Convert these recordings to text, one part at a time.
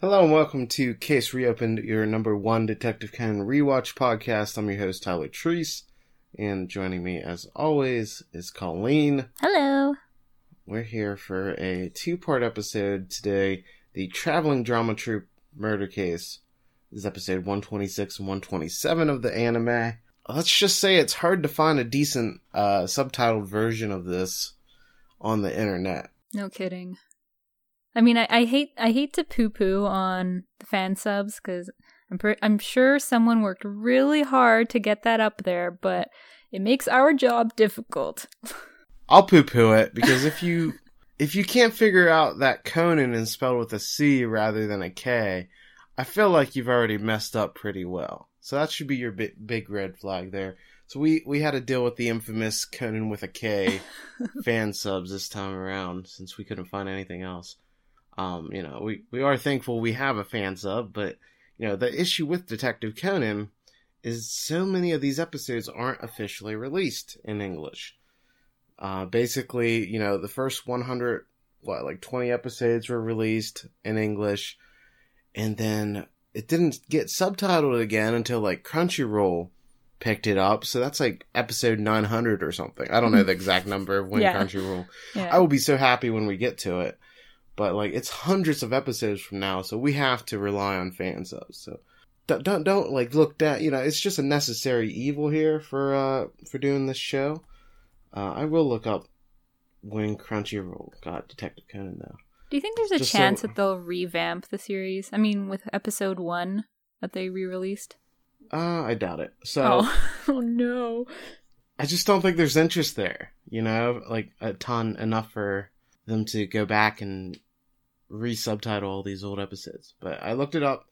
Hello and welcome to Case Reopened, your number one Detective Conan rewatch podcast. I'm your host Tyler Treese, and joining me as always is Colleen. Hello. We're here for a two-part episode today, the traveling drama troupe murder case. This is episode 126 and 127 of the anime. Let's just say it's hard to find a decent uh, subtitled version of this on the internet. No kidding. I mean, I, I hate I hate to poo poo on the fan subs because I'm I'm sure someone worked really hard to get that up there, but it makes our job difficult. I'll poo poo it because if you if you can't figure out that Conan is spelled with a C rather than a K, I feel like you've already messed up pretty well. So that should be your big, big red flag there. So we we had to deal with the infamous Conan with a K fan subs this time around since we couldn't find anything else. Um, you know, we, we are thankful we have a fan sub, but you know, the issue with Detective Conan is so many of these episodes aren't officially released in English. Uh, basically, you know, the first 100, what, like 20 episodes were released in English, and then it didn't get subtitled again until like Crunchyroll picked it up. So that's like episode 900 or something. I don't know the exact number of when Yeah. Crunchyroll. Yeah. I will be so happy when we get to it. But like it's hundreds of episodes from now, so we have to rely on fan subs. So don't don't, don't like look down. You know, it's just a necessary evil here for uh for doing this show. Uh, I will look up when Crunchyroll got Detective Conan though. Do you think there's a Just so- chance that they'll revamp the series? I mean, with episode one that they re-released. Uh, I doubt it. So oh, oh no. I just don't think there's interest there. You know, like a ton enough for them to go back and re-subtitle all these old episodes. But I looked it up.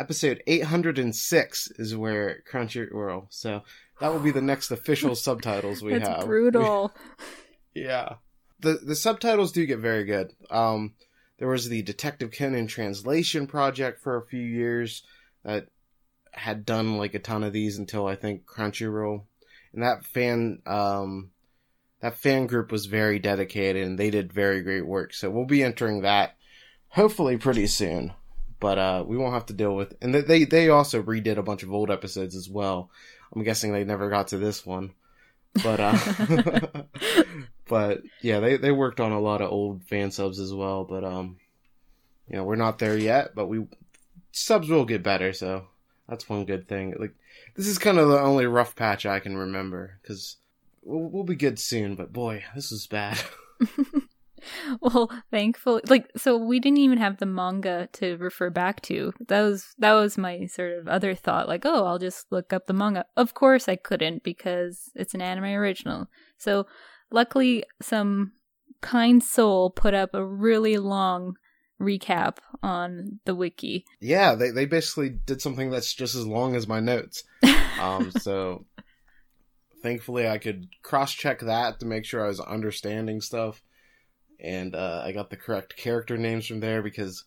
Episode 806 is where Crunchyroll. So that will be the next official subtitles we That's have. brutal. yeah. The the subtitles do get very good. Um there was the Detective Conan translation project for a few years that had done like a ton of these until I think Crunchyroll. And that fan um that fan group was very dedicated and they did very great work. So we'll be entering that hopefully pretty soon. But uh we won't have to deal with and they they also redid a bunch of old episodes as well. I'm guessing they never got to this one. But uh but yeah, they they worked on a lot of old fan subs as well, but um you know, we're not there yet, but we subs will get better, so that's one good thing. Like this is kind of the only rough patch I can remember cuz we'll, we'll be good soon, but boy, this is bad. well, thankfully, like, so we didn't even have the manga to refer back to. That was that was my sort of other thought. Like, oh, I'll just look up the manga. Of course, I couldn't because it's an anime original. So, luckily, some kind soul put up a really long recap on the wiki. yeah, they they basically did something that's just as long as my notes. Um so thankfully I could cross-check that to make sure I was understanding stuff. And uh, I got the correct character names from there because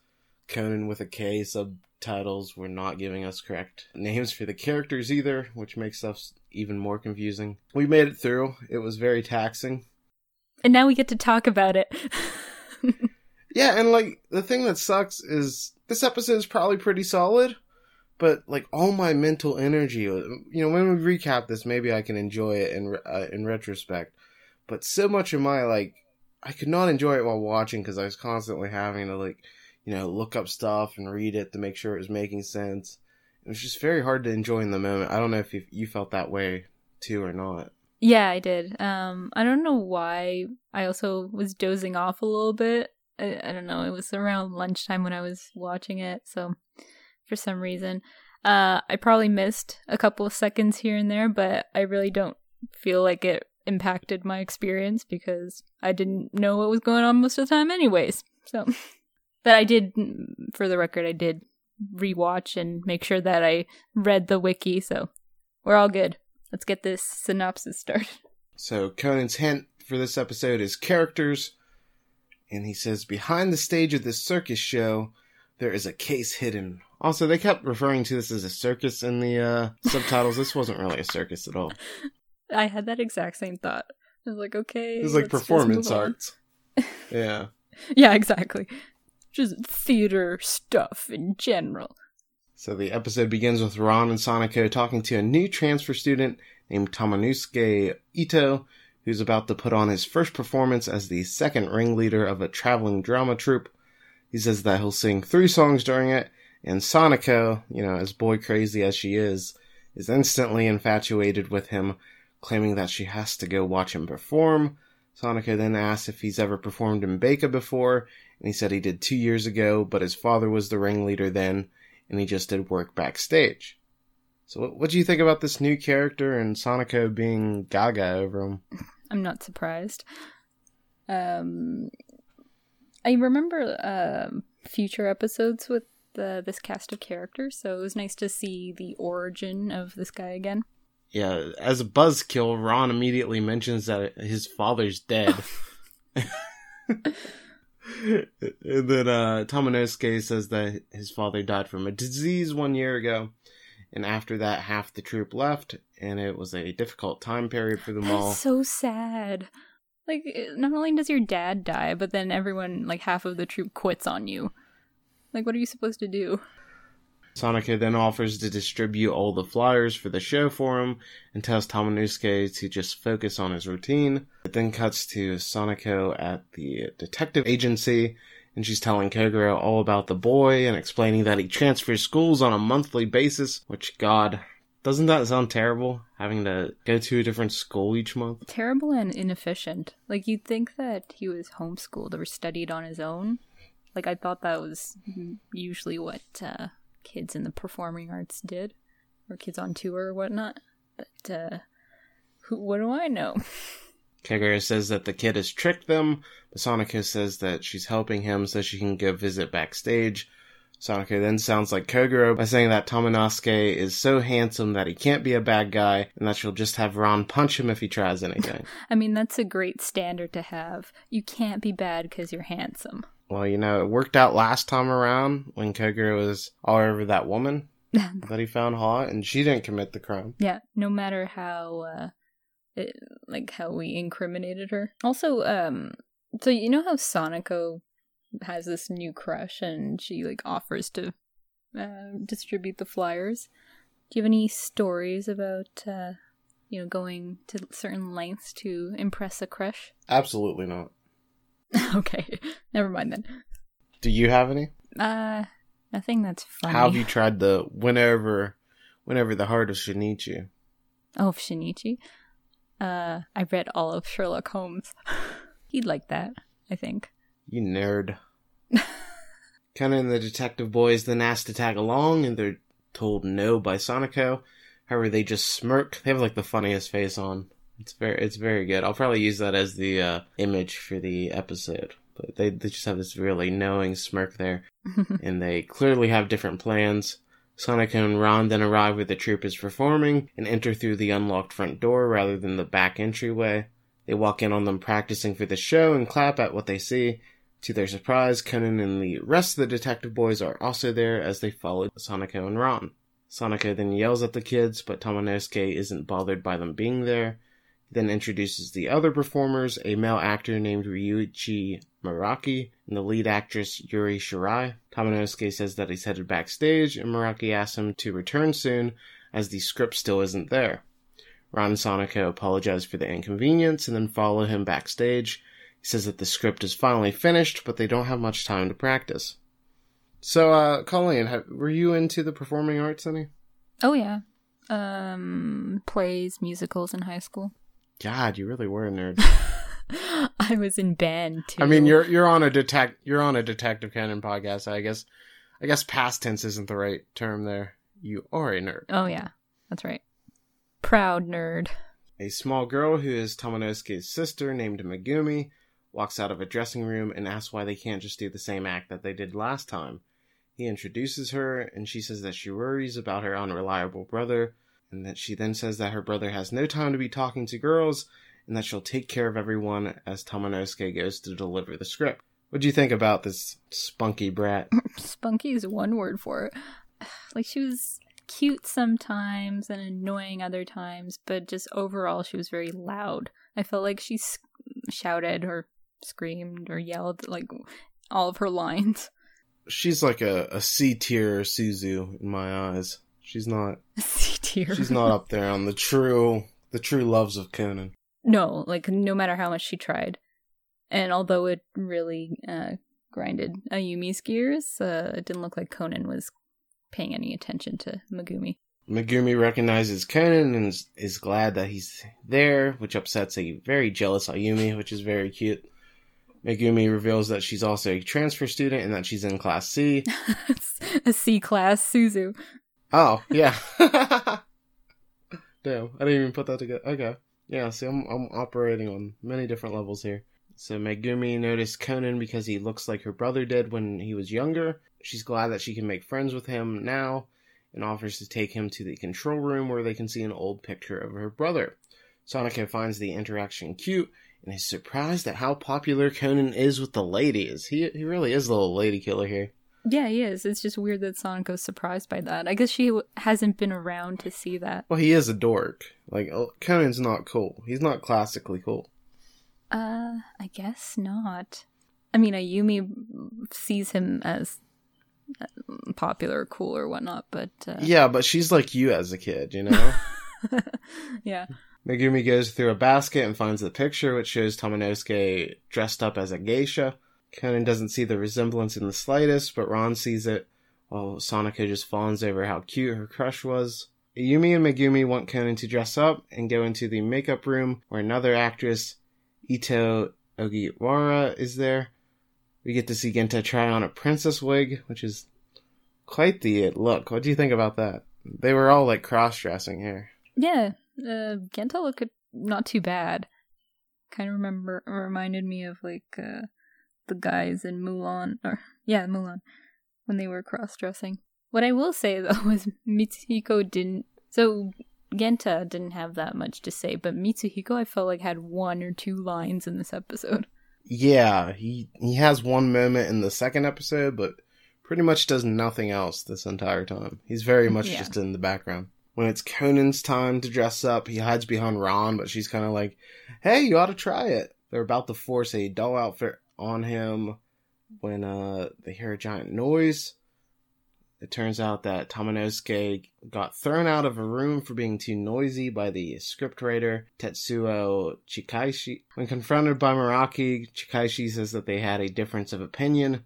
Conan with a K subtitles were not giving us correct names for the characters either, which makes stuff even more confusing. We made it through. It was very taxing. And now we get to talk about it. Yeah, and like the thing that sucks is this episode is probably pretty solid, but like all my mental energy, you know, when we recap this, maybe I can enjoy it in uh, in retrospect. But so much of my like, I could not enjoy it while watching because I was constantly having to like, you know, look up stuff and read it to make sure it was making sense. It was just very hard to enjoy in the moment. I don't know if you, you felt that way too or not. Yeah, I did. Um, I don't know why. I also was dozing off a little bit. I, I don't know. It was around lunchtime when I was watching it, so for some reason, uh, I probably missed a couple of seconds here and there, but I really don't feel like it impacted my experience because I didn't know what was going on most of the time, anyways. So, but I did, for the record, I did rewatch and make sure that I read the wiki, so we're all good. Let's get this synopsis started. So Conan's hint for this episode is characters, and he says behind the stage of this circus show, there is a case hidden. Also, they kept referring to this as a circus in the uh, subtitles. This wasn't really a circus at all. I had that exact same thought. I was like, okay. Is like performance arts. Yeah. Yeah, exactly. just theater stuff in general. So the episode begins with Ron and Sonoko talking to a new transfer student named Tamanosuke Ito, who's about to put on his first performance as the second ringleader of a traveling drama troupe. He says that he'll sing three songs during it, and Sonoko, you know, as boy crazy as she is, is instantly infatuated with him, claiming that she has to go watch him perform. Sonoko then asks if he's ever performed in Beika before, and he said he did two years ago, but his father was the ringleader then, and he just did work backstage. So, what, do you think about this new character and Sonoko being gaga over him? I'm not surprised. Um, I remember uh, future episodes with the, this cast of characters, so it was nice to see the origin of this guy again. Yeah, as a buzzkill, Ron immediately mentions that his father's dead. and then uh, Tamanosuke says that his father died from a disease one year ago. And after that, half the troupe left, and it was a difficult time period for them all. So sad. Like, not only does your dad die, but then everyone, like half of the troupe quits on you. Like, what are you supposed to do? Sonoko then offers to distribute all the flyers for the show for him and tells Tamanosuke to just focus on his routine. It then cuts to Sonoko at the detective agency and she's telling Kogoro all about the boy and explaining that he transfers schools on a monthly basis, which, God, doesn't that sound terrible? Having to go to a different school each month? Terrible and inefficient. Like, you'd think that he was homeschooled or studied on his own. Like, I thought that was usually what uh, kids in the performing arts did, or kids on tour or whatnot. But, uh, who, what do I know? Kogoro says that the kid has tricked them, but Sonoko says that she's helping him so she can go visit backstage. Sonoko then sounds like Kogoro by saying that Tamanosuke is so handsome that he can't be a bad guy, and that she'll just have Ron punch him if he tries anything. I mean, that's a great standard to have. You can't be bad because you're handsome. Well, you know, it worked out last time around when Kogoro was all over that woman that he found hot, and she didn't commit the crime. Yeah, no matter how, uh, it, like how we incriminated her. Also, um, so you know how Sonoko has this new crush, and she like offers to uh, distribute the flyers. Do you have any stories about, uh, you know, going to certain lengths to impress a crush? Absolutely not. okay, never mind then. Do you have any? Uh, nothing that's funny. How have you tried the whenever, whenever the heart of Shinichi? Oh, of Shinichi? Uh, I read all of Sherlock Holmes. He'd like that, I think. You nerd. Ken and the detective boys then ask to tag along, and they're told no by Sonoko. However, they just smirk. They have like the funniest face on. It's very, it's very good. I'll probably use that as the uh, image for the episode. But they, they just have this really knowing smirk there, and they clearly have different plans. Sonoko and Ron then arrive where the troupe is performing and enter through the unlocked front door rather than the back entryway. They walk in on them practicing for the show and clap at what they see. To their surprise, Conan and the rest of the detective boys are also there as they follow Sonoko and Ron. Sonoko then yells at the kids, but Tamanosuke isn't bothered by them being there. He then introduces the other performers, a male actor named Ryuichi Muraki and the lead actress Yuri Shirai. Tamanosuke says that he's headed backstage, and Muraki asks him to return soon, as the script still isn't there. Ron and Sonoko apologize for the inconvenience and then follow him backstage. He says that the script is finally finished, but they don't have much time to practice. So, uh, Colleen, have, were you into the performing arts any? Oh yeah, um, plays, musicals in high school. God, you really were a nerd. I was in band too. I mean, you're you're on a detect you're on a Detective Conan podcast. I guess I guess past tense isn't the right term there. You are a nerd. Oh yeah, that's right. Proud nerd. A small girl who is Tamanosuke's sister, named Megumi, walks out of a dressing room and asks why they can't just do the same act that they did last time. He introduces her, and she says that she worries about her unreliable brother, and that she then says that her brother has no time to be talking to girls, and that she'll take care of everyone as Tamanosuke goes to deliver the script. What do you think about this spunky brat? Spunky is one word for it. Like she was cute sometimes and annoying other times, but just overall she was very loud. I felt like she shouted or screamed or yelled like all of her lines. she's like a, a C tier Suzu in my eyes. She's not C tier. she's not up there on the true the true loves of Conan. No, like no matter how much she tried, and although it really uh, grinded Ayumi's gears, uh, it didn't look like Conan was paying any attention to Megumi. Megumi recognizes Conan and is, is glad that he's there, which upsets a very jealous Ayumi, which is very cute. Megumi reveals that she's also a transfer student and that she's in class C. a C class Suzu. Oh, yeah. Damn, I didn't even put that together. Okay. Yeah, see, I'm, I'm operating on many different levels here. So Megumi noticed Conan because he looks like her brother did when he was younger. She's glad that she can make friends with him now and offers to take him to the control room where they can see an old picture of her brother. Sonoko finds the interaction cute and is surprised at how popular Conan is with the ladies. He he really is a little lady killer here. Yeah, he is. It's just weird that Sonoko's surprised by that. I guess she w- hasn't been around to see that. Well, he is a dork. Like oh, Conan's not cool. He's not classically cool. Uh, I guess not. I mean, Ayumi sees him as uh, popular, cool, or whatnot, but uh... yeah, but she's like you as a kid, you know. yeah. Megumi goes through a basket and finds the picture, which shows Tamanosuke dressed up as a geisha. Conan doesn't see the resemblance in the slightest, but Ron sees it, while Sonoko just fawns over how cute her crush was. Yumi and Megumi want Conan to dress up and go into the makeup room where another actress, Ito Ogiwara, is there. We get to see Genta try on a princess wig, which is quite the look. What do you think about that? They were all like cross dressing here. Yeah, uh, Genta looked not too bad. Kind of remember reminded me of like uh, the guys in Mulan, or yeah, Mulan, when they were cross dressing. What I will say though was Mitsuhiko didn't. So Genta didn't have that much to say, but Mitsuhiko I felt like had one or two lines in this episode. Yeah, he he has one moment in the second episode, but pretty much does nothing else this entire time. He's very much yeah. just in the background. When it's Conan's time to dress up, he hides behind Ron, but she's kind of like, "Hey, you ought to try it." They're about to force a doll outfit on him when uh, they hear a giant noise. It turns out that Tamanosuke got thrown out of a room for being too noisy by the scriptwriter Tetsuo Chikaishi. When confronted by Muraki, Chikaishi says that they had a difference of opinion.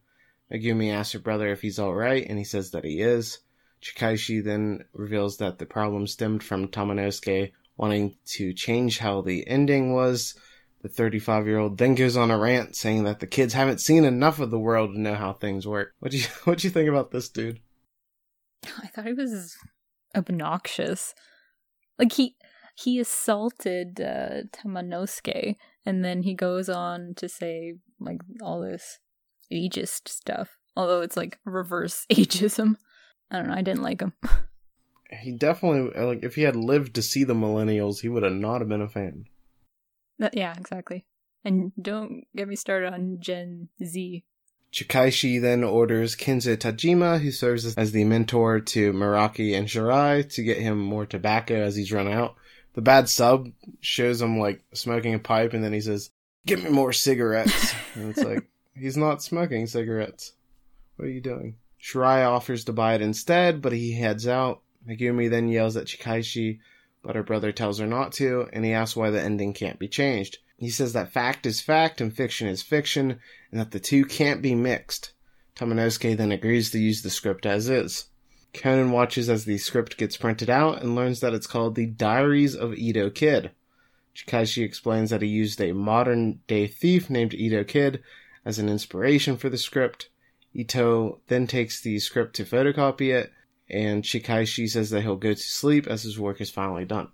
Megumi asks her brother if he's alright, and he says that he is. Chikaishi then reveals that the problem stemmed from Tamanosuke wanting to change how the ending was, the 35 year old then goes on a rant saying that the kids haven't seen enough of the world to know how things work. What do you what do you think about this dude? I thought he was obnoxious. Like he he assaulted uh, Tamanosuke, and then he goes on to say like all this ageist stuff. Although it's like reverse ageism. I don't know. I didn't like him. he definitely like if he had lived to see the millennials, he would have not have been a fan. Yeah, exactly. And don't get me started on Gen Z. Chikaishi then orders Kenzo Tajima, who serves as the mentor to Muraki and Shirai, to get him more tobacco as he's run out. The bad sub shows him like smoking a pipe, and then he says, "Give me more cigarettes." and it's like he's not smoking cigarettes. What are you doing? Shirai offers to buy it instead, but he heads out. Megumi then yells at Chikaishi but her brother tells her not to, and he asks why the ending can't be changed. He says that fact is fact and fiction is fiction, and that the two can't be mixed. Tamanosuke then agrees to use the script as is. Conan watches as the script gets printed out and learns that it's called The Diaries of Edo Kid. Chikaishi explains that he used a modern day thief named Edo Kid as an inspiration for the script. Ito then takes the script to photocopy it and Chikaishi says that he'll go to sleep as his work is finally done.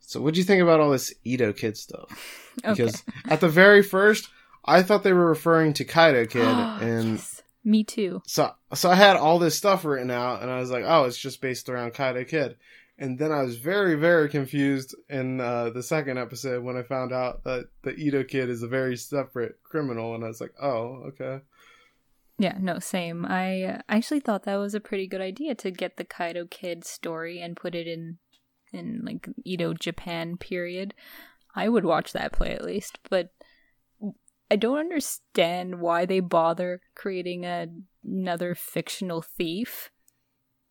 So, what do you think about all this Edo Kid stuff? Because okay. at the very first, I thought they were referring to Kaito Kid, and yes. me too. So, so I had all this stuff written out, and I was like, "Oh, it's just based around Kaito Kid." And then I was very, very confused in uh, the second episode when I found out that the Edo Kid is a very separate criminal, and I was like, "Oh, okay." Yeah, no, same. I actually thought that was a pretty good idea to get the Kaito Kid story and put it in in like Edo Japan period. I would watch that play at least, but I don't understand why they bother creating a another fictional thief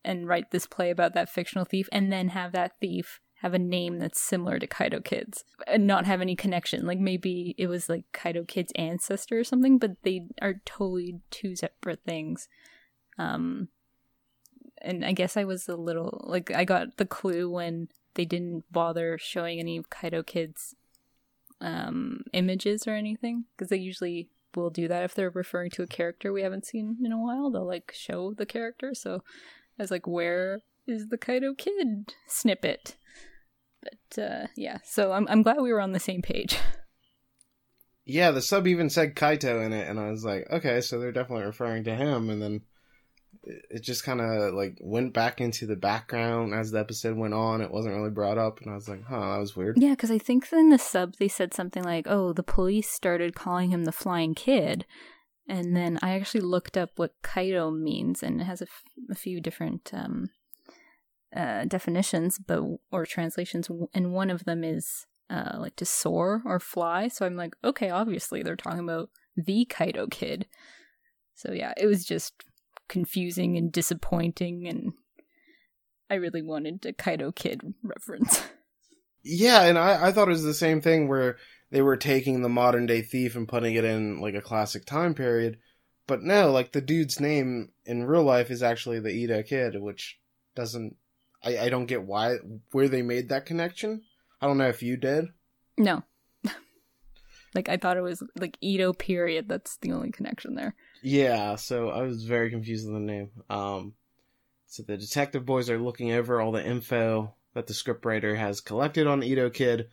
and write this play about that fictional thief and then have that thief have a name that's similar to Kaito Kid's and not have any connection. Like maybe it was like Kaito Kid's ancestor or something, but they are totally two separate things. Um and I guess I was a little like I got the clue when they didn't bother showing any of Kaito Kid's um images or anything because they usually will do that if they're referring to a character we haven't seen in a while. They'll like show the character. So I was like, where is the Kaito Kid snippet? But uh, yeah, so I'm I'm glad we were on the same page. Yeah, the sub even said Kaito in it, and I was like, okay, so they're definitely referring to him. And then it just kind of like went back into the background as the episode went on. It wasn't really brought up, and I was like, huh, that was weird. Yeah, because I think in the sub they said something like, "Oh, the police started calling him the Flying Kid," and then I actually looked up what Kaito means, and it has a, f- a few different um, uh, definitions, but or translations, and one of them is uh, like to soar or fly. So I'm like, okay, obviously they're talking about the Kaito Kid. So yeah, it was just confusing and disappointing, and I really wanted a Kaito Kid reference. Yeah, and I, I thought it was the same thing where they were taking the modern day thief and putting it in like a classic time period. But no, like the dude's name in real life is actually the Edo kid, which doesn't I, I don't get why where they made that connection. I don't know if you did. No. like I thought it was like Edo period. That's the only connection there. Yeah, so I was very confused with the name. Um so the detective boys are looking over all the info that the scriptwriter has collected on Edo Kid,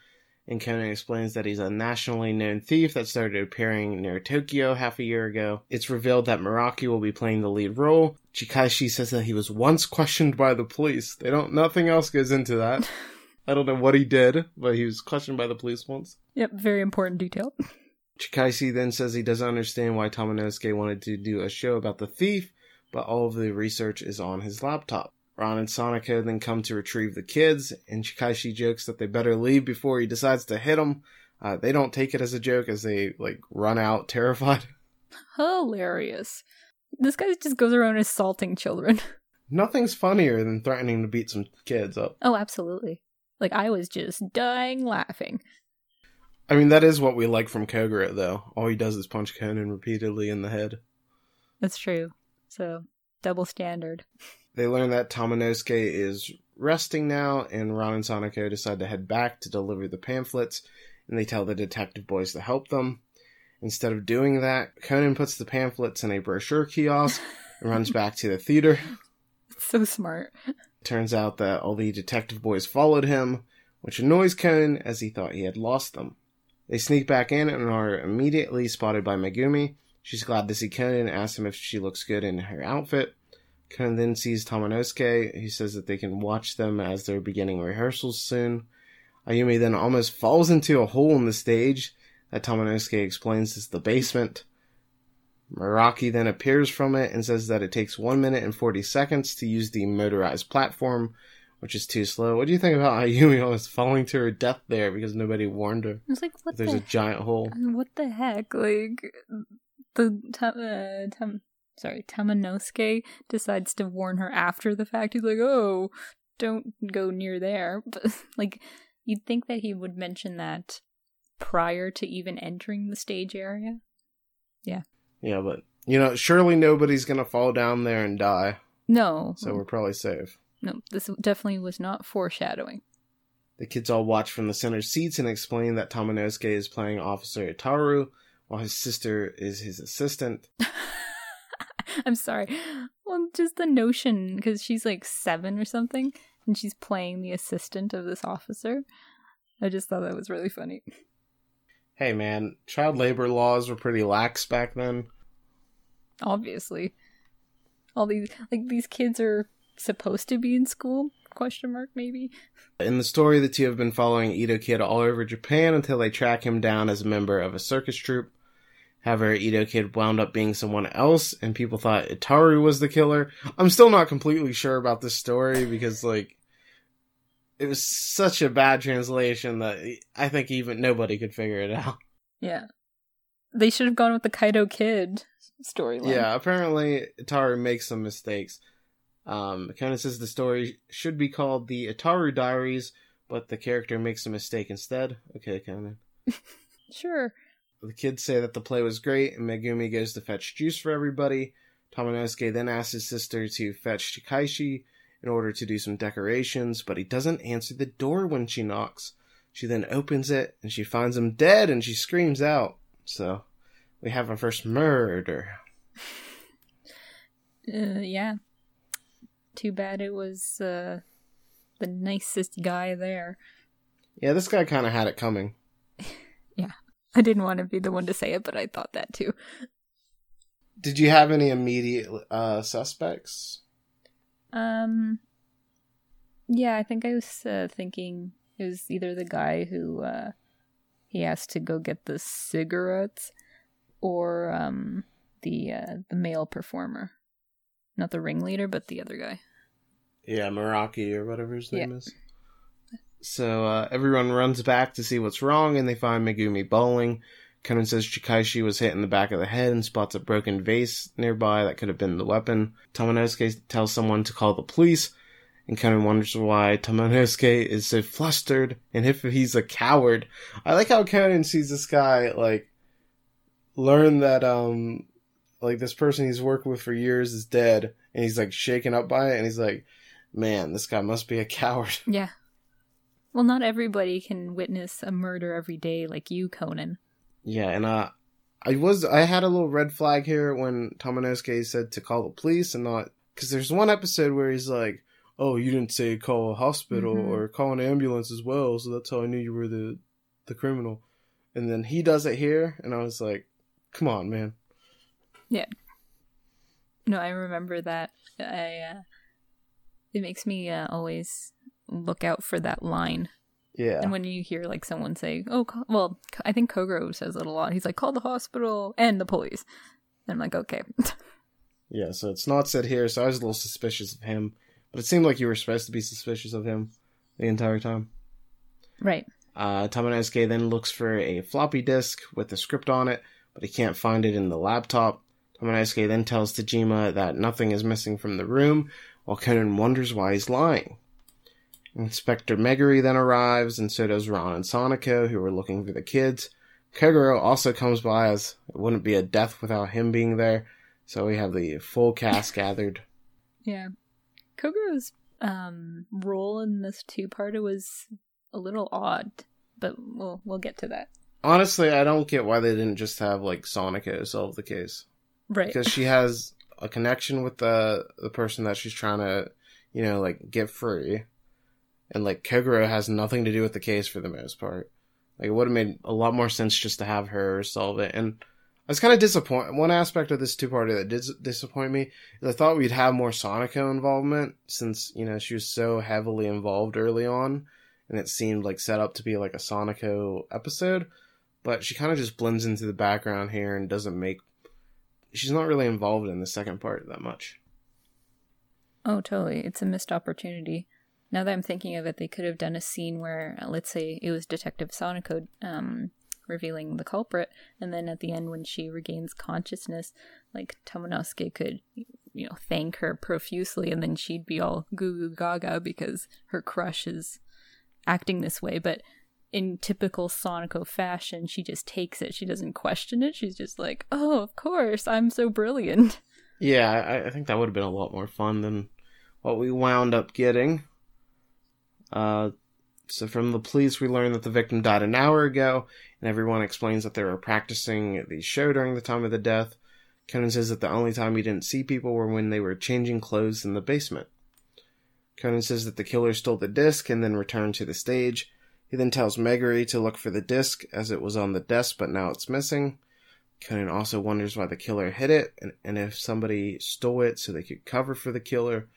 and Conan explains that he's a nationally known thief that started appearing near Tokyo half a year ago. It's revealed that Muraki will be playing the lead role. Chikaishi says that he was once questioned by the police. They don't nothing else goes into that. I don't know what he did, but he was questioned by the police once. Yep, very important detail. Chikaishi then says he doesn't understand why Tamanosuke wanted to do a show about the thief, but all of the research is on his laptop. Ron and Sonoko then come to retrieve the kids, and Chikaishi jokes that they better leave before he decides to hit them. Uh, they don't take it as a joke as they like run out terrified. Hilarious. This guy just goes around assaulting children. Nothing's funnier than threatening to beat some kids up. Oh, absolutely. Like I was just dying laughing. I mean, that is what we like from Kogoro, though. All he does is punch Conan repeatedly in the head. That's true. So, double standard. They learn that Tamanosuke is resting now, and Ron and Sonoko decide to head back to deliver the pamphlets, and they tell the detective boys to help them. Instead of doing that, Conan puts the pamphlets in a brochure kiosk and runs back to the theater. So smart. Turns out that all the detective boys followed him, which annoys Conan as he thought he had lost them. They sneak back in and are immediately spotted by Megumi. She's glad to see Conan and asks him if she looks good in her outfit. Conan then sees Tamanosuke. He says that they can watch them as they're beginning rehearsals soon. Ayumi then almost falls into a hole in the stage that Tamanosuke explains is the basement. Muraki then appears from it and says that it takes 1 minute and 40 seconds to use the motorized platform, which is too slow. What do you think about Ayumi almost falling to her death there because nobody warned her? It's like, what There's the a giant hole. What the heck? Like the uh, sorry, Tamanosuke decides to warn her after the fact. He's like, "Oh, don't go near there." But like you'd think that he would mention that prior to even entering the stage area. Yeah, Yeah, but, you know, surely nobody's gonna fall down there and die, No. so we're probably safe. no, this definitely was not foreshadowing. The kids all watch from the center seats and explain that Tamanosuke is playing Officer Itaru, while his sister is his assistant. I'm sorry. Well, just the notion because she's like 7 or something and she's playing the assistant of this officer. I just thought that was really funny. Hey man, child labor laws were pretty lax back then. obviously all these like these kids are supposed to be in school question mark maybe In the story, the two have been following Edo Kid all over Japan until they track him down as a member of a circus troupe. However, Edo Kid wound up being someone else, and people thought Itaru was the killer. I'm still not completely sure about this story because, like, it was such a bad translation that I think even nobody could figure it out. yeah they should have gone with the kaito kid storyline. Yeah, apparently Itaru makes some mistakes. Um, Conan says the story should be called the Itaru Diaries, but the character makes a mistake instead. Okay, Conan. Sure. The kids say that the play was great, and Megumi goes to fetch juice for everybody. Tamanosuke then asks his sister to fetch Chikaishi in order to do some decorations, but he doesn't answer the door when she knocks. She then opens it, and she finds him dead, and she screams out. So, we have our first murder. Uh, yeah. Too bad it was uh, the nicest guy there. Yeah, this guy kind of had it coming. I didn't want to be the one to say it, but I thought that too. Did you have any immediate uh, suspects? Um, yeah, I think I was uh, thinking it was either the guy who uh, he asked to go get the cigarettes, or um, the uh, the male performer, not the ringleader, but the other guy. Yeah, Muraki or whatever his name Yeah. is. So uh, everyone runs back to see what's wrong, and they find Megumi bawling. Conan says Chikaishi was hit in the back of the head and spots a broken vase nearby that could have been the weapon. Tamanosuke tells someone to call the police, and Conan wonders why Tamanosuke is so flustered and if he's a coward. I like how Conan sees this guy like learn that um like this person he's worked with for years is dead, and he's like shaken up by it, and he's like, "Man, this guy must be a coward." Yeah. Well, not everybody can witness a murder every day like you, Conan. Yeah, and uh, I was I had a little red flag here when Tamanosuke said to call the police and not because there's one episode where he's like, "Oh, you didn't say call a hospital Mhm. or call an ambulance as well, so that's how I knew you were the the criminal." And then he does it here, and I was like, "Come on, man." Yeah. No, I remember that. I uh, it makes me uh, always look out for that line. Yeah, And when you hear like someone say, "Oh, well," I think Kogoro says it a lot. He's like, "Call the hospital and the police." And I'm like, "Okay." yeah. So it's not said here, so I was a little suspicious of him, but it seemed like you were supposed to be suspicious of him the entire time. right. Uh, Tamanosuke then looks for a floppy disk with the script on it, but he can't find it in the laptop. Tamanosuke then tells Tajima that nothing is missing from the room, while Conan wonders why he's lying. Inspector Megure then arrives, and so does Ron and Sonoko, who are looking for the kids. Kogoro also comes by, as it wouldn't be a death without him being there, so we have the full cast gathered. Yeah. Kogoro's um role in this two-parter was a little odd, but we'll we'll get to that. Honestly, I don't get why they didn't just have, like, Sonoko solve the case. Right. because she has a connection with the the person that she's trying to, you know, like get free, and like Kogoro has nothing to do with the case for the most part. Like it would have made a lot more sense just to have her solve it. And I was kind of disappointed. One aspect of this two parter that did disappoint me is I thought we'd have more Sonoko involvement since you know she was so heavily involved early on, and it seemed like set up to be like a Sonoko episode. But she kind of just blends into the background here and doesn't make she's not really involved in the second part that much. Oh, totally. It's a missed opportunity. Now that I'm thinking of it, they could have done a scene where, uh, let's say, it was Detective Sonoko um, revealing the culprit, and then at the end, when she regains consciousness, like Tamanosuke could, you know, thank her profusely, and then she'd be all goo goo gaga because her crush is acting this way. But in typical Sonoko fashion, she just takes it. She doesn't question it. She's just like, "Oh, of course, I'm so brilliant." Yeah, I, I think that would have been a lot more fun than what we wound up getting. Uh, so from the police, we learn that the victim died an hour ago, and everyone explains that they were practicing the show during the time of the death. Conan says that the only time he didn't see people were when they were changing clothes in the basement. Conan says that the killer stole the disc and then returned to the stage. He then tells Megure to look for the disc as it was on the desk, but now it's missing. Conan also wonders why the killer hid it and, and if somebody stole it so they could cover for the killer.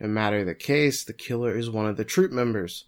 No matter the case, the killer is one of the troupe members.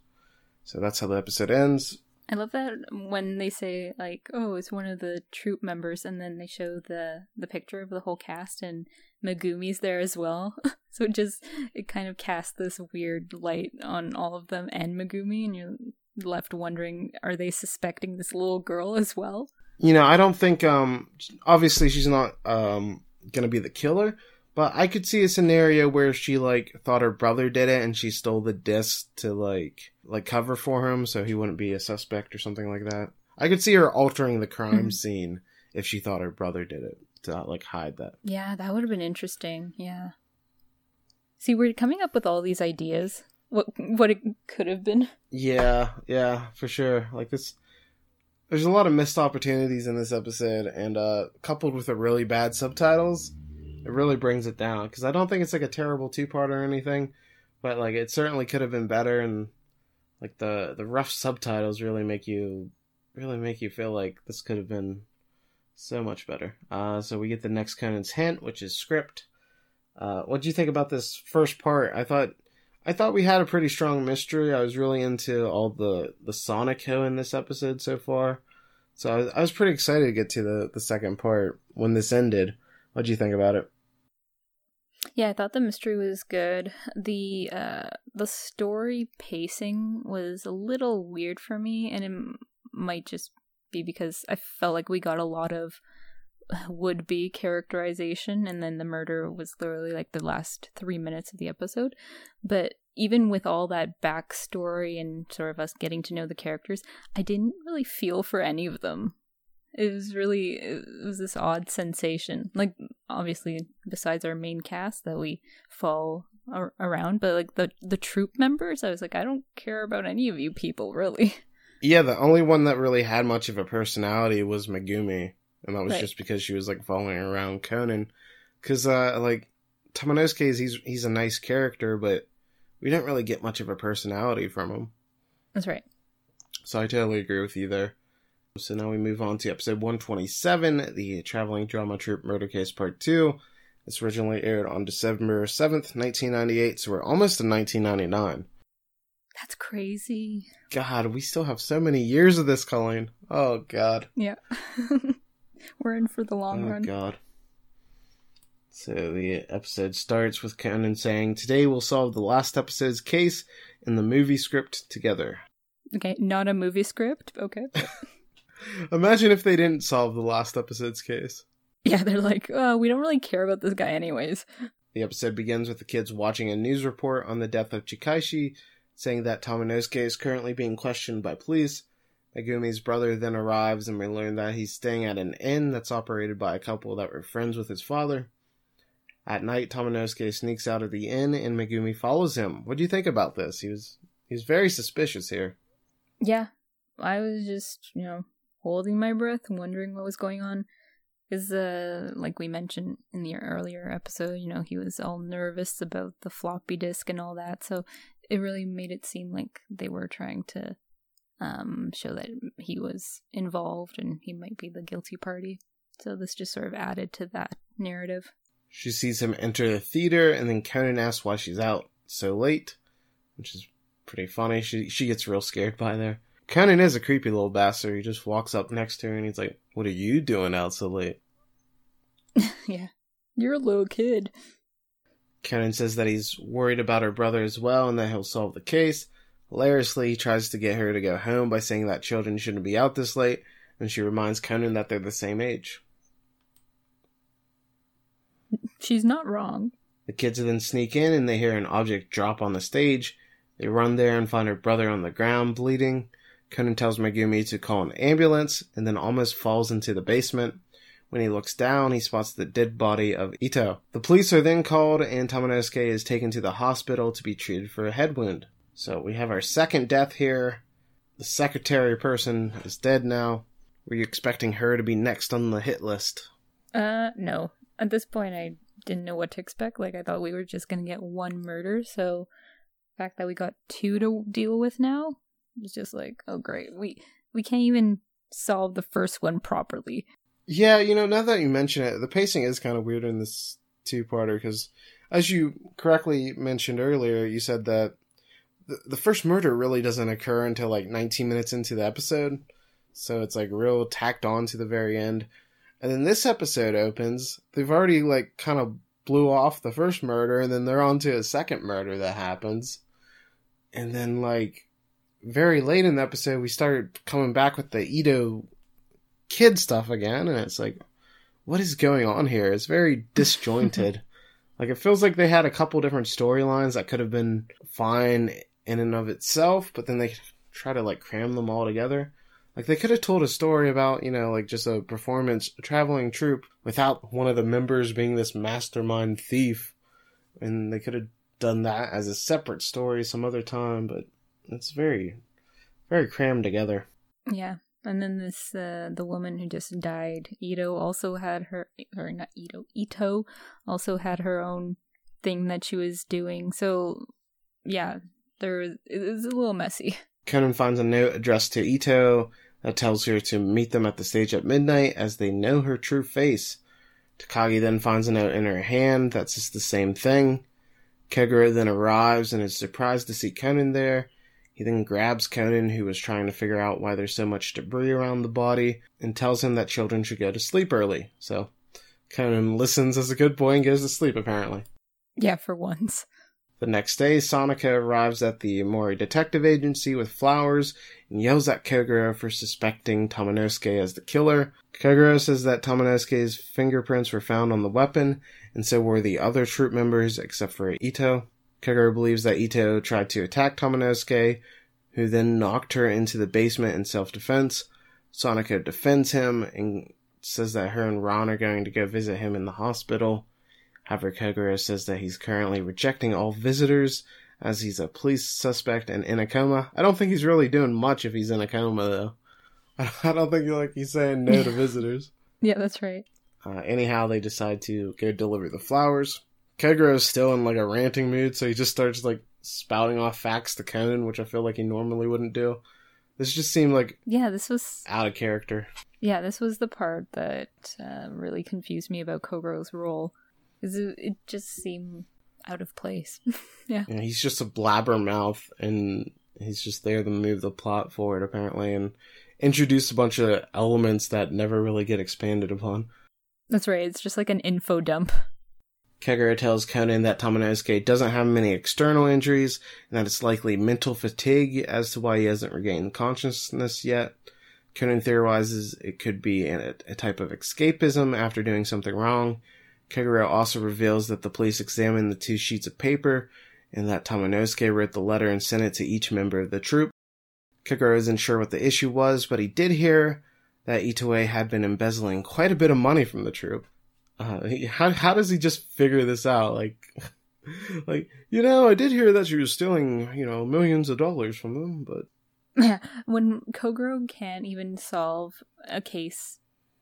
So that's how the episode ends. I love that when they say like, "Oh, it's one of the troupe members," and then they show the the picture of the whole cast, and Megumi's there as well. so it just it kind of casts this weird light on all of them and Megumi, and you're left wondering, are they suspecting this little girl as well? You know, I don't think um obviously she's not um gonna be the killer. But I could see a scenario where she like thought her brother did it and she stole the disc to like like cover for him so he wouldn't be a suspect or something like that. I could see her altering the crime Mhm. scene if she thought her brother did it to like hide that. Yeah, that would have been interesting. Yeah. See, we're coming up with all these ideas. What what it could have been. Yeah, yeah, for sure. Like this there's a lot of missed opportunities in this episode and uh coupled with the really bad subtitles, it really brings it down cuz I don't think it's like a terrible two-part or anything, but like it certainly could have been better and like the the rough subtitles really make you really make you feel like this could have been so much better. Uh so we get the next Conan's hint, which is script. Uh what do you think about this first part? I thought I thought we had a pretty strong mystery. I was really into all the the Sonic Ho in this episode so far, so I was, I was pretty excited to get to the the second part when this ended. What do you think about it? Yeah, I thought the mystery was good. The uh the story pacing was a little weird for me and it might just be because I felt like we got a lot of would be characterization and then the murder was literally like the last 3 minutes of the episode. But even with all that backstory and sort of us getting to know the characters, I didn't really feel for any of them it was really it was this odd sensation like obviously besides our main cast that we fall ar- around but like the the troupe members i was like i don't care about any of you people really Yeah, the only one that really had much of a personality was Megumi, and that was Right. just because she was like following around Conan. Because uh, like Tamanosuke, he's he's a nice character, but we didn't really get much of a personality from him. that's right So I totally agree with you there. So now we move on to episode 127, the Traveling Drama Troupe Murder Case Part 2. This originally aired on December 7th, 1998, so we're almost in 1999. that's crazy God, we still have so many years of this, Colleen. Oh, God. yeah we're in for the long oh, run God. So the episode starts with Conan saying, Today we'll solve the last episode's case in the movie script together. okay not a movie script okay Imagine if they didn't solve the last episode's case. yeah they're like oh we don't really care about this guy anyways The episode begins with the kids watching a news report on the death of Chikaishi, saying that Tamanosuke is currently being questioned by police. Megumi's brother then arrives and we learn that he's staying at an inn that's operated by a couple that were friends with his father. At night, Tamanosuke sneaks out of the inn and Megumi follows him. What do you think about this? He was he was very suspicious here. Yeah, I was just, you know, holding my breath, wondering what was going on. Because, uh, like we mentioned in the earlier episode, you know, he was all nervous about the floppy disk and all that. So it really made it seem like they were trying to um, show that he was involved and he might be the guilty party. So this just sort of added to that narrative. She sees him enter the theater and then Conan asks why she's out so late, which is pretty funny. She she gets real scared by there. Conan is a creepy little bastard. He just walks up next to her and he's like, "What are you doing out so late?" yeah. You're a little kid. Conan says that he's worried about her brother as well and that he'll solve the case. Hilariously, he tries to get her to go home by saying that children shouldn't be out this late, and she reminds Conan that they're the same age. She's not wrong. The kids then sneak in and they hear an object drop on the stage. They run there and find her brother on the ground bleeding. Conan tells Megumi to call an ambulance and then almost falls into the basement. When he looks down, he spots the dead body of Ito. The police are then called and Tamanosuke is taken to the hospital to be treated for a head wound. So we have our second death here. The secretary person is dead now. Were you expecting her to be next on the hit list? Uh, no. At this point, I didn't know what to expect. Like, I thought we were just gonna get one murder. So, the fact that we got two to deal with now was just like, oh great, we we can't even solve the first one properly. Yeah, you know, now that you mention it, the pacing is kind of weird in this two-parter because, as you correctly mentioned earlier, you said that the, the first murder really doesn't occur until like 19 minutes into the episode, so it's like real tacked on to the very end. And then this episode opens, they've already like kind of blew off the first murder, and then they're on to a second murder that happens, and then like very late in the episode, we started coming back with the Edo kid stuff again, and it's like, what is going on here? It's very disjointed. like it feels like they had a couple different storylines that could have been fine in and of itself, but then they try to like cram them all together. Like they could have told a story about, you know, like just a performance a traveling troupe without one of the members being this mastermind thief. And they could have done that as a separate story some other time, but it's very very crammed together. Yeah. And then this uh, the woman who just died, Ito also had her or not Ito, Ito also had her own thing that she was doing. So yeah, there was, it was a little messy. Conan finds a note addressed to Ito that tells her to meet them at the stage at midnight as they know her true face. Takagi then finds a note in her hand that says the same thing. Kogoro then arrives and is surprised to see Conan there. He then grabs Conan, who was trying to figure out why there's so much debris around the body, and tells him that children should go to sleep early. So Conan listens as a good boy and goes to sleep, apparently. Yeah, for once. The next day, Sonoko arrives at the Mori Detective Agency with flowers and yells at Kogoro for suspecting Tamanosuke as the killer. Kogoro says that Tamanosuke's fingerprints were found on the weapon, and so were the other troupe members except for Ito. Kogoro believes that Ito tried to attack Tamanosuke, who then knocked her into the basement in self-defense. Sonoko defends him and says that her and Ran are going to go visit him in the hospital. However, Kogoro says that he's currently rejecting all visitors as he's a police suspect and in a coma. I don't think he's really doing much if he's in a coma, though. I don't think like he's saying no to visitors. Yeah, that's right. Uh, anyhow, they decide to go deliver the flowers. Kogoro is still in like a ranting mood, so he just starts like spouting off facts to Conan, which I feel like he normally wouldn't do. This just seemed like yeah, this was out of character. Yeah, this was the part that uh, really confused me about Kogoro's role because it, it just seemed out of place. yeah. yeah, he's just a blabbermouth, and he's just there to move the plot forward apparently, and introduce a bunch of elements that never really get expanded upon. That's right. It's just like an info dump. Kogoro tells Conan that Tamanosuke doesn't have many external injuries and that it's likely mental fatigue as to why he hasn't regained consciousness yet. Conan theorizes it could be a, a type of escapism after doing something wrong. Kogoro also reveals that the police examined the two sheets of paper and that Tamanosuke wrote the letter and sent it to each member of the troupe. Kogoro isn't sure what the issue was, but he did hear that Itoe had been embezzling quite a bit of money from the troupe. Uh, how how does he just figure this out? Like, like you know, I did hear that she was stealing, you know, millions of dollars from them, but when Kogoro can't even solve a case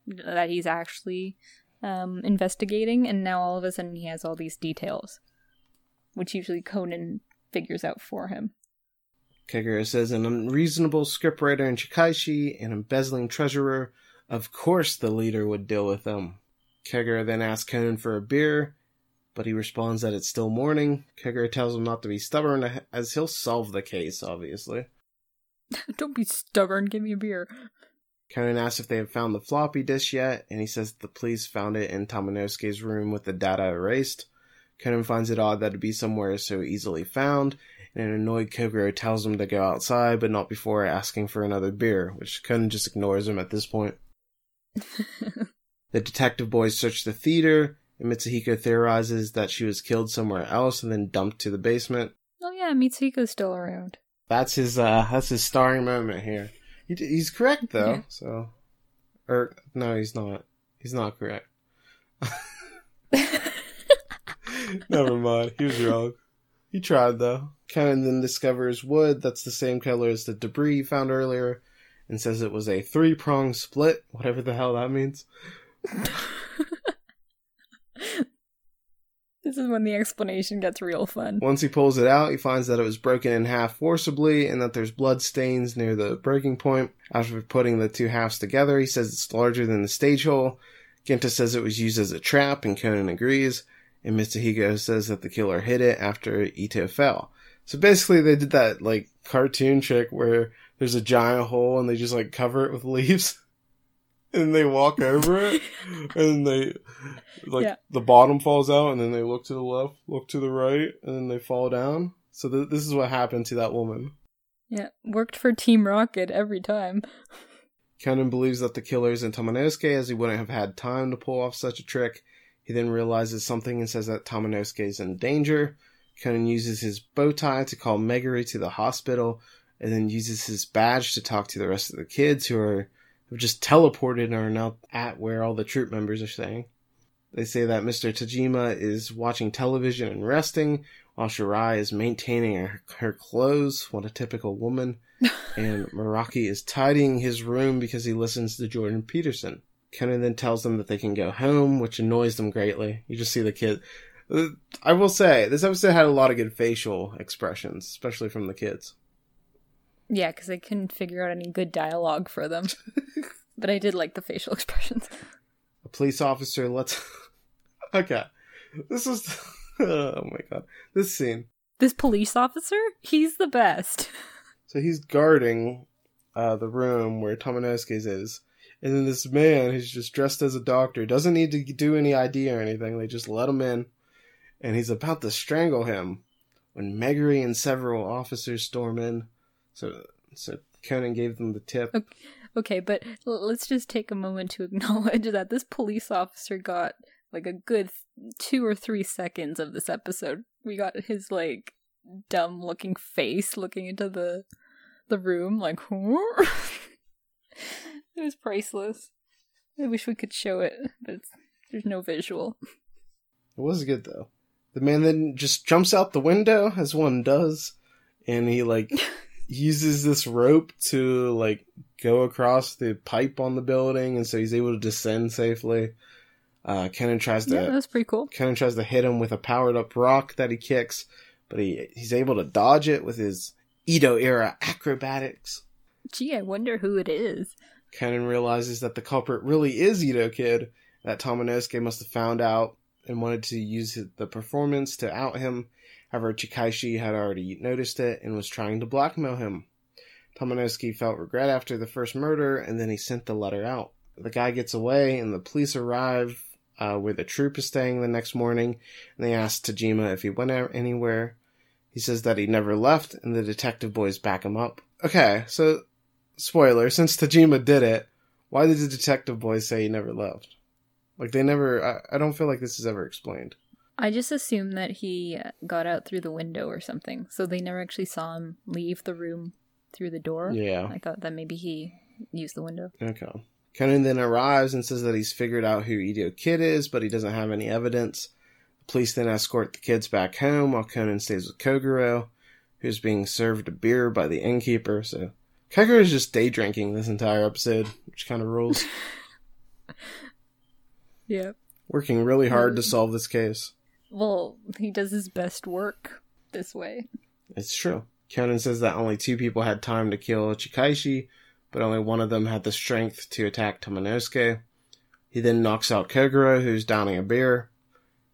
that he's actually um, investigating, and now all of a sudden he has all these details, which usually Conan figures out for him. Kogoro says an unreasonable scriptwriter in Chikaishi, an embezzling treasurer. Of course, the leader would deal with them. Kogoro then asks Conan for a beer, but he responds that it's still morning. Kogoro tells him not to be stubborn, as he'll solve the case, obviously. Don't be stubborn, give me a beer. Conan asks if they have found the floppy disk yet, and he says the police found it in Tamanosuke's room with the data erased. Conan finds it odd that it'd be somewhere so easily found, and an annoyed Kogoro tells him to go outside, but not before asking for another beer, which Conan just ignores him at this point. The detective boys search the theater, and Mitsuhiko theorizes that she was killed somewhere else and then dumped to the basement. Oh yeah, Mitsuhiko's still around. That's his uh that's his starring moment here. He, he's correct though, yeah. so or no, he's not. He's not correct. Never mind. He was wrong. He tried though. Conan then discovers wood that's the same color as the debris he found earlier and says it was a three prong split, whatever the hell that means. this is when the explanation gets real fun. Once he pulls it out, he finds that it was broken in half forcibly and that there's blood stains near the breaking point. After putting the two halves together, he says it's larger than the stage hole. Genta says it was used as a trap, and Conan agrees. And Mitsuhiko says that the killer hit it after Ito fell. So basically, they did that like cartoon trick where there's a giant hole and they just like cover it with leaves and they walk over it and they like yeah. the bottom falls out and then they look to the left look to the right and then they fall down so th- this is what happened to that woman yeah worked for team rocket every time Conan believes that the killer is in Tamanosuke as he wouldn't have had time to pull off such a trick. He then realizes something and says that Tamanosuke is in danger. Conan uses his bow tie to call Megure to the hospital and then uses his badge to talk to the rest of the kids who are have just teleported and are now at where all the troupe members are staying. They say that Mr. Tajima is watching television and resting, while Shirai is maintaining her, her clothes. What a typical woman. and Muraki is tidying his room because he listens to Jordan Peterson. Conan then tells them that they can go home, which annoys them greatly. You just see the kid. Uh, I will say, this episode had a lot of good facial expressions, especially from the kids. Yeah, because I couldn't figure out any good dialogue for them. but I did like the facial expressions. A police officer lets. okay. This is. oh my god. This scene. This police officer? He's the best. So he's guarding uh, the room where Tamanosuke's is. And then this man who's just dressed as a doctor doesn't need to do any ID or anything. They just let him in. And he's about to strangle him when Megure and several officers storm in. So, so Conan gave them the tip. Okay, okay but let's just take a moment to acknowledge that this police officer got like a good two or three seconds of this episode. We got his like dumb looking face looking into the the room like it was priceless. I wish we could show it, but there's no visual. It was good though. The man then just jumps out the window as one does, and he like uses this rope to like go across the pipe on the building, and so he's able to descend safely. Uh, Conan tries to. Yeah, that's pretty cool. Conan tries to hit him with a powered up rock that he kicks, but he he's able to dodge it with his Edo era acrobatics. Gee, I wonder who it is. Conan realizes that the culprit really is Edo Kid. That Tamanosuke must have found out and wanted to use the performance to out him However, Chikaishi had already noticed it and was trying to blackmail him. Tamanosuke felt regret after the first murder, and then he sent the letter out. The guy gets away, and the police arrive uh, where the troupe is staying the next morning, and they ask Tajima if he went out anywhere. He says that he never left, and the detective boys back him up. Okay, so, spoiler, since Tajima did it, why did the detective boys say he never left? Like, they never, I, I don't feel like this is ever explained. I just assumed that he got out through the window or something. So they never actually saw him leave the room through the door. Yeah. I thought that maybe he used the window. Okay. Conan then arrives and says that he's figured out who Edo Kid is, but he doesn't have any evidence. The police then escort the kids back home while Conan stays with Kogoro, who's being served a beer by the innkeeper. So Kogoro is just day drinking this entire episode, which kind of rules. yeah. Working really hard to um, solve this case. Well, he does his best work this way. It's true. Conan says that only two people had time to kill Chikaishi, but only one of them had the strength to attack Tamanosuke. He then knocks out Kogoro, who's downing a beer.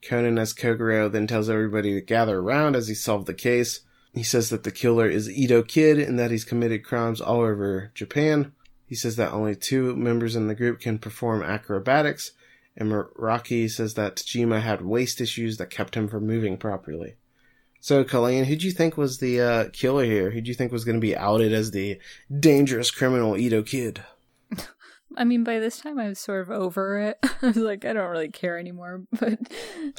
Conan, as Kogoro, then tells everybody to gather around as he solved the case. He says that the killer is Edo Kid and that he's committed crimes all over Japan. He says that only two members in the group can perform acrobatics, and Muraki says that Tajima had waist issues that kept him from moving properly. So, Colleen, who do you think was the uh, killer here? Who do you think was going to be outed as the dangerous criminal Edo Kid? I mean, by this time I was sort of over it. I was like, I don't really care anymore. But,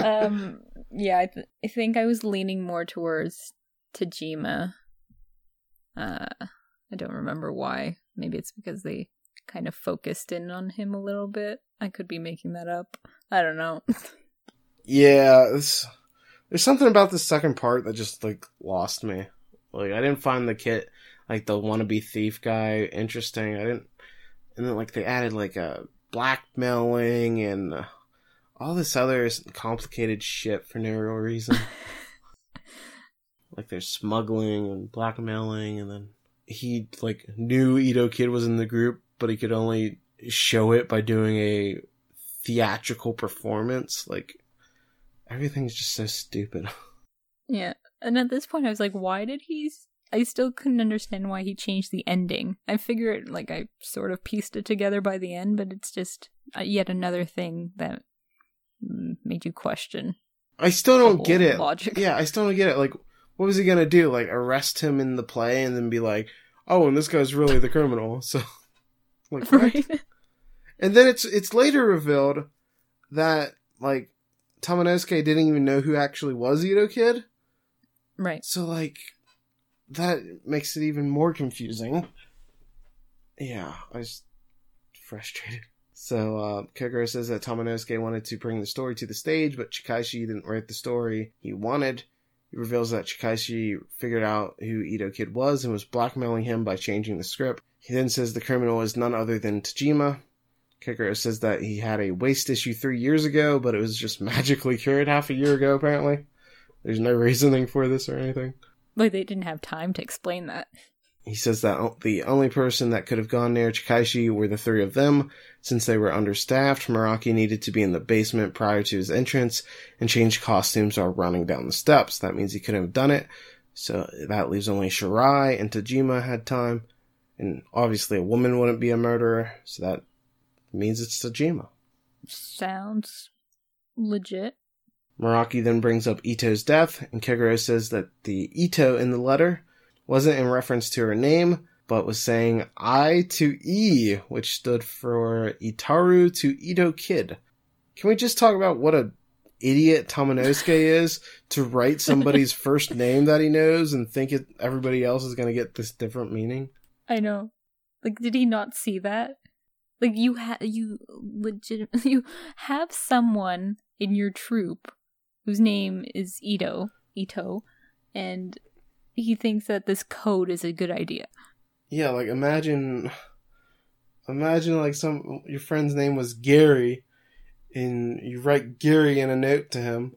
um, yeah, I, th- I think I was leaning more towards Tajima. Uh, I don't remember why. Maybe it's because they kind of focused in on him a little bit. I could be making that up. I don't know. yeah, there's something about the second part that just like lost me. Like I didn't find the kit like the wannabe thief guy interesting. I didn't, and then like they added like a blackmailing and uh, all this other complicated shit for no real reason. like there's smuggling and blackmailing, and then he like knew Edo Kid was in the group, but he could only show it by doing a theatrical performance. Like everything's just so stupid. Yeah. And at this point I was like, why did he I still couldn't understand why he changed the ending. I figured like I sort of pieced it together by the end, but it's just uh, yet another thing that made you question. I still don't get it. Logic. Yeah, I still don't get it. Like what was he going to do? Like arrest him in the play and then be like, "Oh, and this guy's really the criminal." So Like, what? right? And then it's it's later revealed that like Tamanosuke didn't even know who actually was Edo Kid. right. So like that makes it even more confusing. Yeah, I was frustrated. So uh Kogoro says that Tamanosuke wanted to bring the story to the stage, but Chikaishi didn't write the story he wanted. He reveals that Chikaishi figured out who Edo Kid was and was blackmailing him by changing the script. He then says the criminal is none other than Tajima. Kogoro says that he had a waist issue three years ago, but it was just magically cured half a year ago, apparently. There's no reasoning for this or anything. Like they didn't have time to explain that. He says that the only person that could have gone near Chikaishi were the three of them. Since they were understaffed, Muraki needed to be in the basement prior to his entrance and change costumes while running down the steps. That means he couldn't have done it. So that leaves only Shirai and Tajima had time. And obviously a woman wouldn't be a murderer, so that means it's Tajima. Sounds legit. Muraki then brings up Ito's death, and Kogoro says that the Ito in the letter wasn't in reference to her name, but was saying I to E, which stood for Itaru to Edo Kid. Can we just talk about what a idiot Tamanosuke is to write somebody's first name that he knows and think it, everybody else is going to get this different meaning? I know. Like, did he not see that? Like, you ha- you legit you have someone in your troupe whose name is Ito, Ito, and he thinks that this code is a good idea. Yeah, like imagine, imagine like some your friend's name was Gary, and you write Gary in a note to him,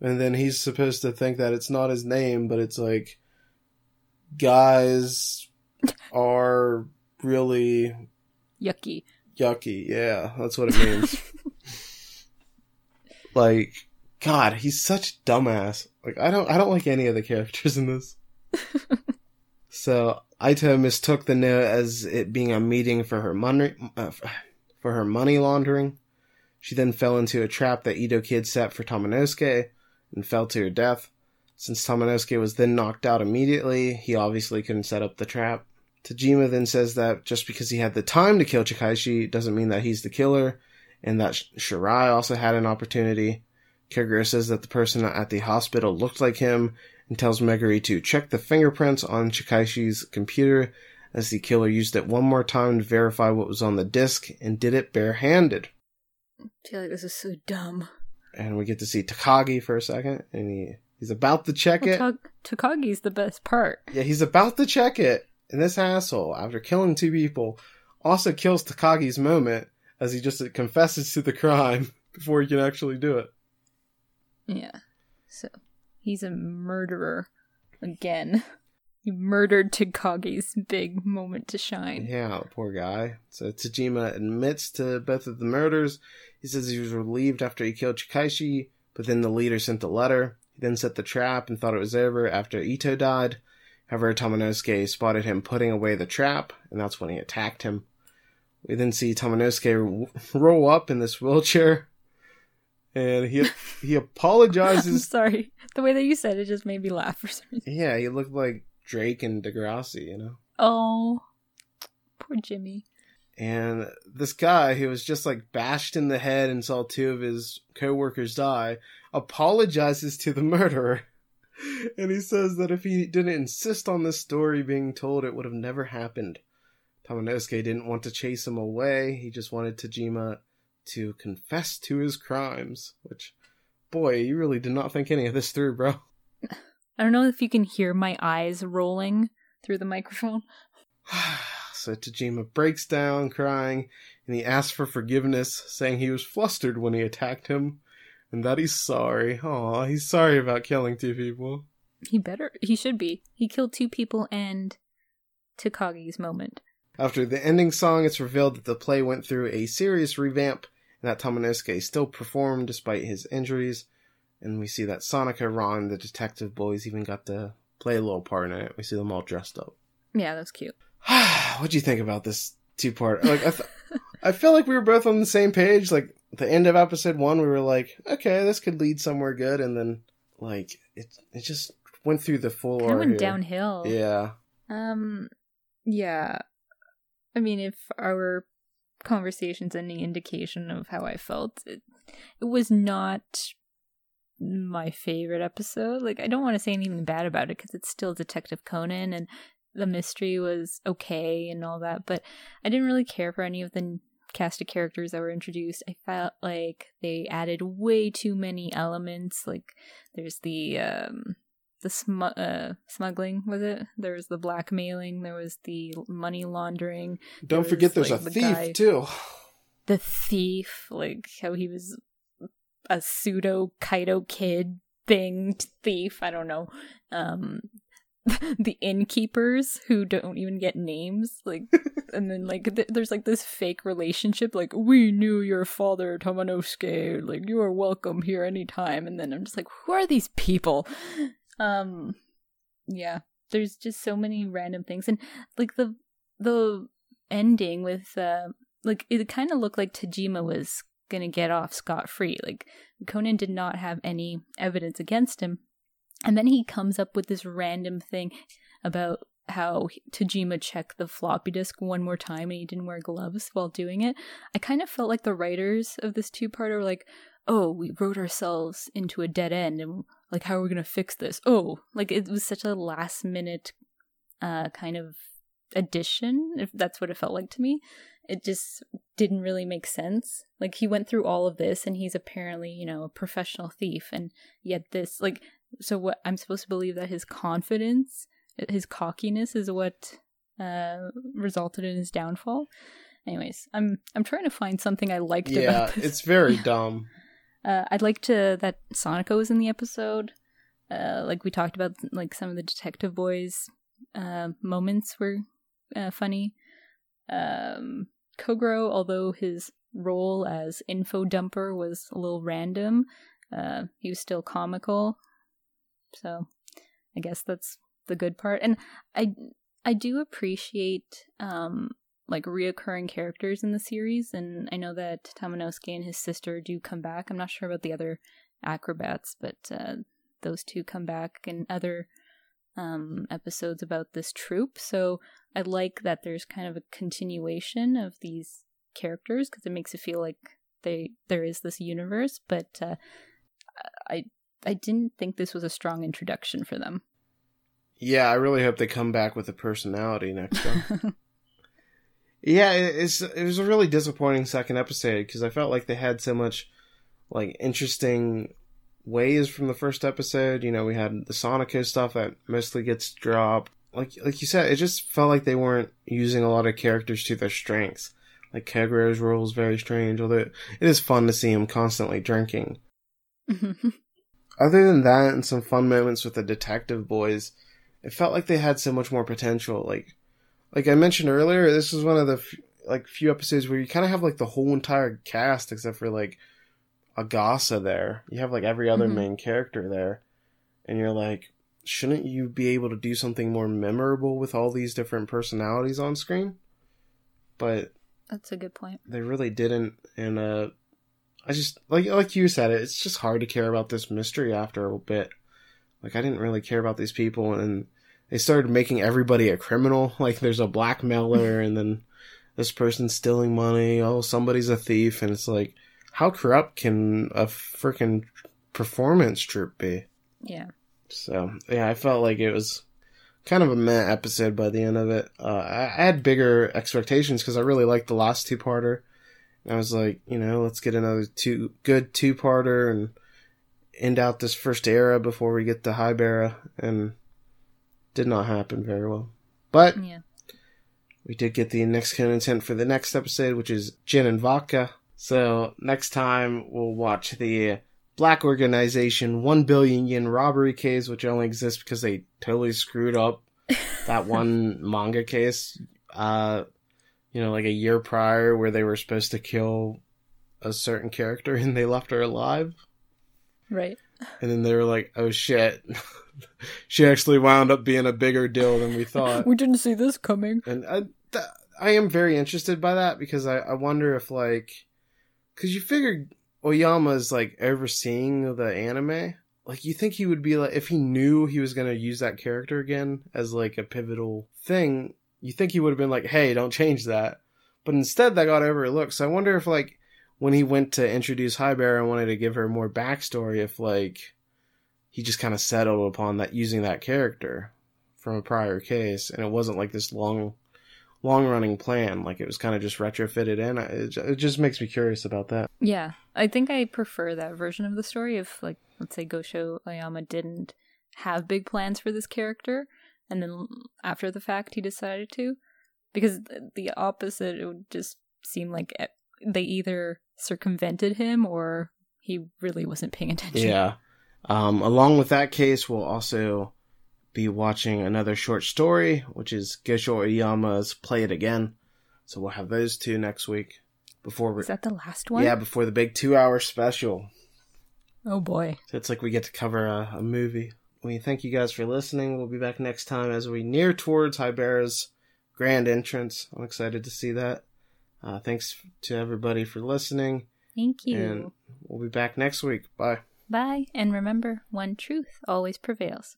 and then he's supposed to think that it's not his name, but it's like guys are really Yucky. yucky. Yeah, that's what it means. like, God, he's such a dumbass. Like, I don't, I don't like any of the characters in this. So Ito mistook the note as it being a meeting for her money, uh, for her money laundering. She then fell into a trap that Edo Kid set for Tamanosuke and fell to her death. Since Tamanosuke was then knocked out immediately, he obviously couldn't set up the trap. Tajima then says that just because he had the time to kill Chikaishi doesn't mean that he's the killer, and that Shirai also had an opportunity. Kogoro says that the person at the hospital looked like him and tells Megure to check the fingerprints on Chikaishi's computer as the killer used it one more time to verify what was on the disk and did it barehanded. I feel like this is so dumb. And we get to see Takagi for a second, and he, he's about to check it. Ta- Takagi's the best part. Yeah, he's about to check it, and this asshole, after killing two people, also kills Takagi's moment as he just confesses to the crime before he can actually do it. Yeah. So he's a murderer again. He murdered Takagi's big moment to shine. Yeah, poor guy. So Tajima admits to both of the murders. He says he was relieved after he killed Chikaishi, but then the leader sent the letter. He then set the trap and thought it was over after Ito died. However, Tamanosuke spotted him putting away the trap, and that's when he attacked him. We then see Tamanosuke roll up in this wheelchair, and he he I'm apologizes. sorry. The way that you said it just made me laugh for some reason. yeah, he looked like Drake and Degrassi, you know. Oh, poor Jimmy. And this guy who was just like bashed in the head and saw two of his coworkers die apologizes to the murderer. And he says that if he didn't insist on this story being told, it would have never happened. Tamanosuke didn't want to chase him away. He just wanted Tajima to confess to his crimes. Which, boy, you really did not think any of this through, bro. I don't know if you can hear my eyes rolling through the microphone. so Tajima breaks down crying and he asks for forgiveness, saying he was flustered when he attacked him and that he's sorry. Aw, he's sorry about killing two people. He better. He should be. He killed two people and Takagi's moment. After the ending song, it's revealed that the play went through a serious revamp and that Tamanosuke still performed despite his injuries. And we see that Sonoko, Ran, the detective boys even got to play a little part in it. We see them all dressed up. Yeah, that's cute. what do you think about this two part? Like, I, th- I feel like we were both on the same page. Like, the end of episode one, we were like, okay, this could lead somewhere good. And then, like, it, it just went through the full of went here. downhill. Yeah. Um, yeah. I mean, if our conversation's any indication of how I felt, it, it was not my favorite episode. Like, I don't want to say anything bad about it because it's still Detective Conan and the mystery was okay and all that, but I didn't really care for any of the cast of characters that were introduced. I felt like they added way too many elements. Like, there's the um, the sm- uh, smuggling was it? There was the blackmailing there was the money laundering don't there forget was, there's like, a the thief guy- too. The thief like how he was a pseudo Kaito Kid thing thief i don't know. Um the innkeepers who don't even get names like and then like th- there's like this fake relationship like we knew your father tamanosuke like you are welcome here anytime. And then i'm just like who are these people um yeah there's just so many random things and like the the ending with uh like it kind of looked like tajima was gonna get off scot-free like conan did not have any evidence against him and then he comes up with this random thing about how Tajima checked the floppy disk one more time and he didn't wear gloves while doing it. I kind of felt like the writers of this two part are like, oh, we wrote ourselves into a dead end and like, how are we going to fix this? Oh, like it was such a last minute uh, kind of addition, if that's what it felt like to me. It just didn't really make sense. Like, he went through all of this and he's apparently, you know, a professional thief. And yet, this, like, so what I'm supposed to believe that his confidence, his cockiness is what uh resulted in his downfall. Anyways, I'm I'm trying to find something I liked yeah about this. it's very dumb Uh, I'd like to that Sonoko was in the episode. Uh, like we talked about, like some of the Detective Boys uh, moments were uh, funny. Um, Kogoro, although his role as info dumper was a little random, uh, he was still comical. So, I guess that's the good part. And I I do appreciate um like reoccurring characters in the series, and I know that Tamanosuke and his sister do come back. I'm not sure about the other acrobats, but uh, those two come back in other um, episodes about this troupe. So I like that there's kind of a continuation of these characters because it makes it feel like they there is this universe. But uh, I I didn't think this was a strong introduction for them. yeah i really hope they come back with a personality next time Yeah, it- it's it was a really disappointing second episode because I felt like they had so much like interesting ways from the first episode. You know, we had the Sonoko stuff that mostly gets dropped. Like like you said, it just felt like they weren't using a lot of characters to their strengths. Like Kogoro's role is very strange, although it is fun to see him constantly drinking. Other than that, and some fun moments with the detective boys, it felt like they had so much more potential. Like like I mentioned earlier, this is one of the f- like few episodes where you kind of have like the whole entire cast except for like Agasa there. You have like every other Mhm. main character there, and you're like, shouldn't you be able to do something more memorable with all these different personalities on screen? But That's a good point. they really didn't, and uh, I just like like you said, it's just hard to care about this mystery after a bit. Like I didn't really care about these people, and they started making everybody a criminal. Like there's a blackmailer, and then this person's stealing money. Oh, somebody's a thief, and it's like, how corrupt can a freaking performance troupe be? Yeah. So yeah, I felt like it was kind of a meh episode by the end of it. Uh, I, I had bigger expectations because I really liked the last two parter. I was like, you know, let's get another two good two parter and end out this first era before we get to Haibara, and did not happen very well. But Yeah. we did get the next content for the next episode, which is Gin and Vodka. So next time we'll watch the Black Organization 1 billion yen robbery case, which only exists because they totally screwed up that one manga case, uh, you know, like a year prior where they were supposed to kill a certain character and they left her alive. Right. And then they were like, oh shit. she actually wound up being a bigger deal than we thought we didn't see this coming. and I, th- I am very interested by that because I, I wonder if like, because you figured Aoyama is like overseeing the anime. Like you think he would be like if he knew he was gonna use that character again as like a pivotal thing. You think he would have been like, "Hey, don't change that," but instead that got overlooked. So I wonder if like when he went to introduce Haibara and wanted to give her more backstory, if like he just kind of settled upon that using that character from a prior case, and it wasn't like this long, long running plan. Like it was kind of just retrofitted in. It, it just makes me curious about that. Yeah, I think I prefer that version of the story. If like, let's say Gosho Aoyama didn't have big plans for this character, and then after the fact he decided to, because the opposite, it would just seem like they either circumvented him or he really wasn't paying attention. Yeah. Um, along with that case, we'll also be watching another short story, which is Gosho Aoyama's Play It Again. So we'll have those two next week. Before we... Is that the last one? Yeah, before the big two hour special. Oh boy. So it's like we get to cover a, a movie. We thank you guys for listening. We'll be back next time as we near towards Haibara's grand entrance. I'm excited to see that. Uh, thanks to everybody for listening. Thank you. And we'll be back next week. Bye. Bye. And remember, one truth always prevails.